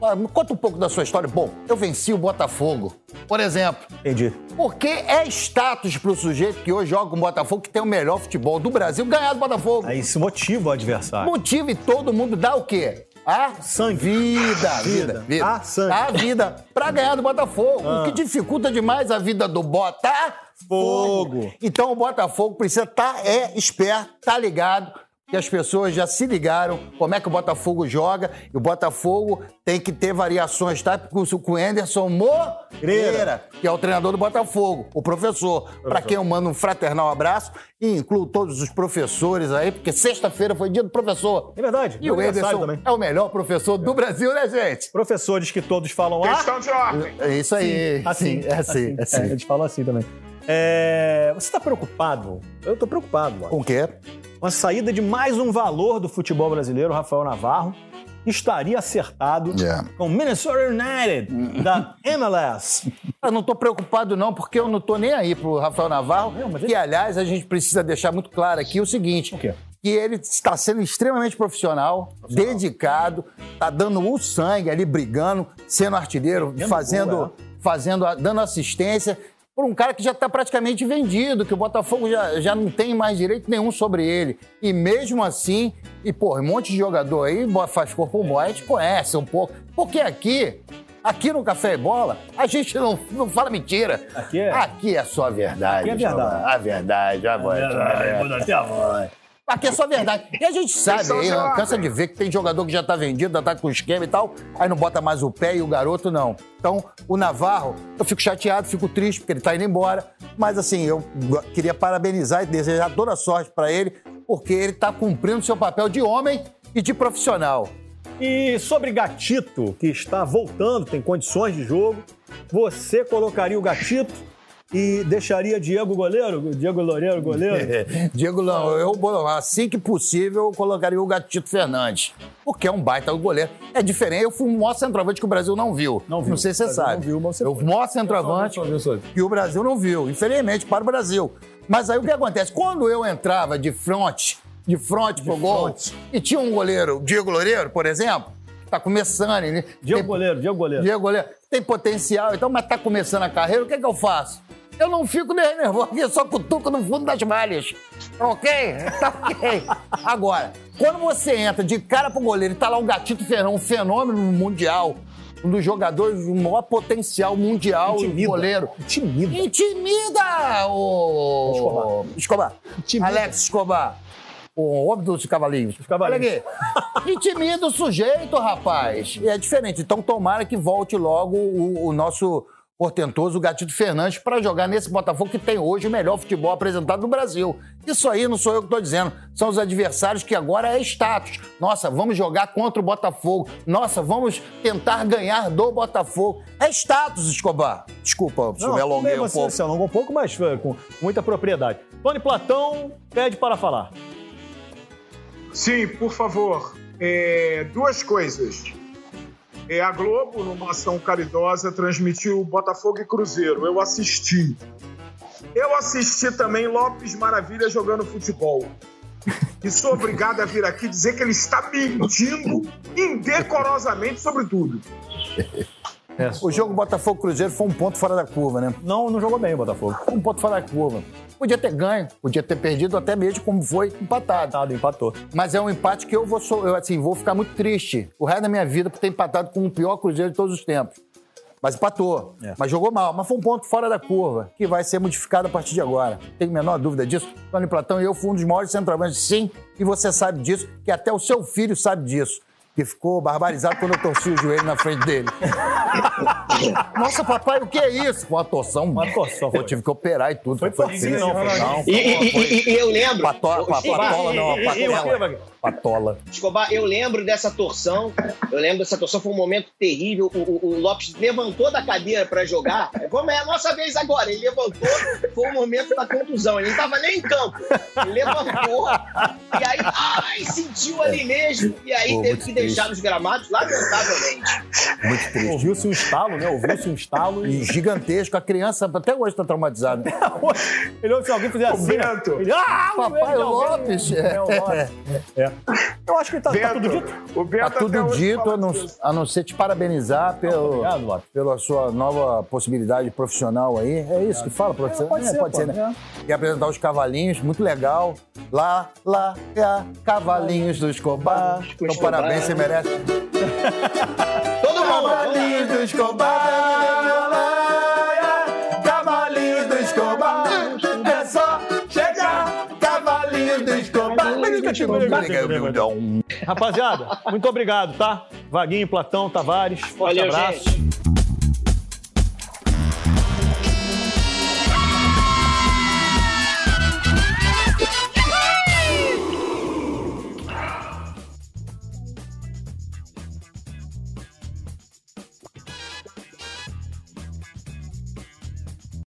Ah, Conta um pouco da sua história. Bom, eu venci o Botafogo. Por exemplo, Entendi. Porque é status pro sujeito que hoje joga com o Botafogo, que tem o melhor futebol do Brasil, ganhar do Botafogo. Aí se motiva o adversário. Motivo e todo mundo dá o quê? A Sangue. Vida, vida, Vida. A sangue. A vida pra ganhar do Botafogo. O que dificulta demais a vida do Botafogo. Fogo. Então o Botafogo precisa estar é esperto, tá ligado. Que as pessoas já se ligaram como é que o Botafogo joga. E o Botafogo tem que ter variações táticas com o Anderson Moreira, que é o treinador do Botafogo, o professor. Para quem eu mando um fraternal abraço e incluo todos os professores aí, porque sexta-feira foi dia do professor. É verdade. E o Ederson também. é o melhor professor do Brasil, né, gente? Professores que todos falam ah, Questão de ordem. É isso aí. assim. Sim, é assim, é assim. a gente fala assim também. É, você está preocupado? Eu estou preocupado, mano. Com o quê? Com a saída de mais um valor do futebol brasileiro, Rafael Navarro, estaria acertado Yeah. com o Minnesota United da MLS. Eu não tô preocupado, não, porque eu não tô nem aí pro Rafael Navarro. Não, mas que, ele- aliás, a gente precisa deixar muito claro aqui o seguinte: O quê? que ele está sendo extremamente profissional, dedicado, tá dando o sangue ali, brigando, sendo artilheiro, fazendo, gol, fazendo, dando assistência. Por um cara que já está praticamente vendido, que o Botafogo já, já não tem mais direito nenhum sobre ele. E mesmo assim, e pô, um monte de jogador aí faz corpo mole, a gente conhece um pouco. Porque aqui, aqui no Café e Bola, a gente não, não fala mentira. Aqui é- Aqui é só verdade. Aqui é verdade. Escobar. A verdade, a voz. até a voz. Aqui é só verdade. E a gente sabe, aí, cansa de ver que tem jogador que já tá vendido, já tá com esquema e tal, aí não bota mais o pé e o garoto não. Então, o Navarro, eu fico chateado, fico triste porque ele tá indo embora, mas assim, eu queria parabenizar e desejar toda sorte pra ele, porque ele tá cumprindo seu papel de homem e de profissional. E sobre Gatito, que está voltando, tem condições de jogo, você colocaria o Gatito e deixaria Diego goleiro? Diego Loureiro goleiro? Diego, não, eu, assim que possível, eu colocaria o Gatito Fernandes. Porque é um baita goleiro. É diferente, eu fui o maior centroavante que o Brasil não viu. Não viu. Não sei se você sabe. não viu, mas você eu foi. o maior centroavante que o Brasil não viu. Infelizmente, para o Brasil. Mas aí o que acontece? Quando eu entrava de frente, de frente pro gol, fronte. e tinha um goleiro, Diego Loureiro, por exemplo, tá começando, ele Diego tem- goleiro, Diego goleiro. Diego Goleiro tem potencial, então, mas tá começando a carreira, o que, que eu faço? Eu não fico nem nervoso, eu só cutuco no fundo das malhas. Tá ok? Tá ok. Agora, quando você entra de cara pro goleiro e tá lá o Gatito Ferrão, um fenômeno mundial, um dos jogadores do maior potencial mundial, Intimida. goleiro. Intimida. Intimida o... Escobar. Escobar. Intimida. Alex Escobar. O homem dos cavalinhos. cavalinhos. Olha aqui. Intimida o sujeito, rapaz. E é diferente. Então, tomara que volte logo o, o nosso, portentoso o Gatito Fernandes para jogar nesse Botafogo que tem hoje o melhor futebol apresentado no Brasil. Isso aí não sou eu que estou dizendo, são os adversários que agora é status. Nossa, vamos jogar contra o Botafogo. Nossa, vamos tentar ganhar do Botafogo. É status, Escobar. Desculpa se eu me alonguei um você pouco. se alongou um pouco, mas com muita propriedade. Tony Platão pede para falar. Sim, por favor. É, duas coisas. É, a Globo, numa ação caridosa, transmitiu Botafogo e Cruzeiro. Eu assisti. Eu assisti também Lopes Maravilha jogando futebol. E sou obrigado a vir aqui dizer que ele está mentindo indecorosamente sobre tudo. O jogo Botafogo-Cruzeiro foi um ponto fora da curva, né? Não, não jogou bem o Botafogo. Um ponto fora da curva. Podia ter ganho, podia ter perdido, até mesmo como foi empatado. Empatado, empatou. Mas é um empate que eu vou, eu, assim, vou ficar muito triste o resto da minha vida por ter empatado com o pior Cruzeiro de todos os tempos. Mas empatou. É. Mas jogou mal. Mas foi um ponto fora da curva, que vai ser modificado a partir de agora. Tenho a menor dúvida disso. Tony Platão e eu fui um dos maiores centroavantes, sim. E você sabe disso, que até o seu filho sabe disso. Que ficou barbarizado quando eu torci o joelho na frente dele. Nossa, papai, o que é isso? Foi uma torção. Uma torção, Eu tive que operar e tudo. Foi triste. torcinho, não, foi não. E, e- e- e eu lembro. Patola, pa- patola não, e- patola. Escobar, eu lembro dessa torção. Eu lembro dessa torção, foi um momento terrível. O, o- o Lopes levantou da cadeira pra jogar. Vamos, é a nossa vez agora. Ele levantou, foi o momento da contusão. Ele não tava nem em campo. Ele levantou, e aí, ai, sentiu ali mesmo. E aí Pô, teve que deixar nos gramados, lamentavelmente. Muito triste. Ouviu-se um estalo, né? Ouviu-se um estalo E gigantesco. A criança até hoje está traumatizada. Ele ouve se alguém fizer assim. Bento. Ele, ah, Papai Lopes. É, o Lopes. É. Eu acho que tá, tá tudo dito. o Bento Tá tudo dito, a não, a não ser te parabenizar pelo, Obrigado, pela sua nova possibilidade profissional aí. É isso que fala, profissional? pode ser, pô, né? E apresentar os cavalinhos, muito legal. Lá, lá, cá, cavalinhos do Escobar. Então, Escobar. parabéns, você merece. Todo mundo. Cavalinhos do Escobar. Escobar. Rapaziada, muito obrigado, tá? Vaguinho, Platão, Tavares, forte Valeu, abraço. gente.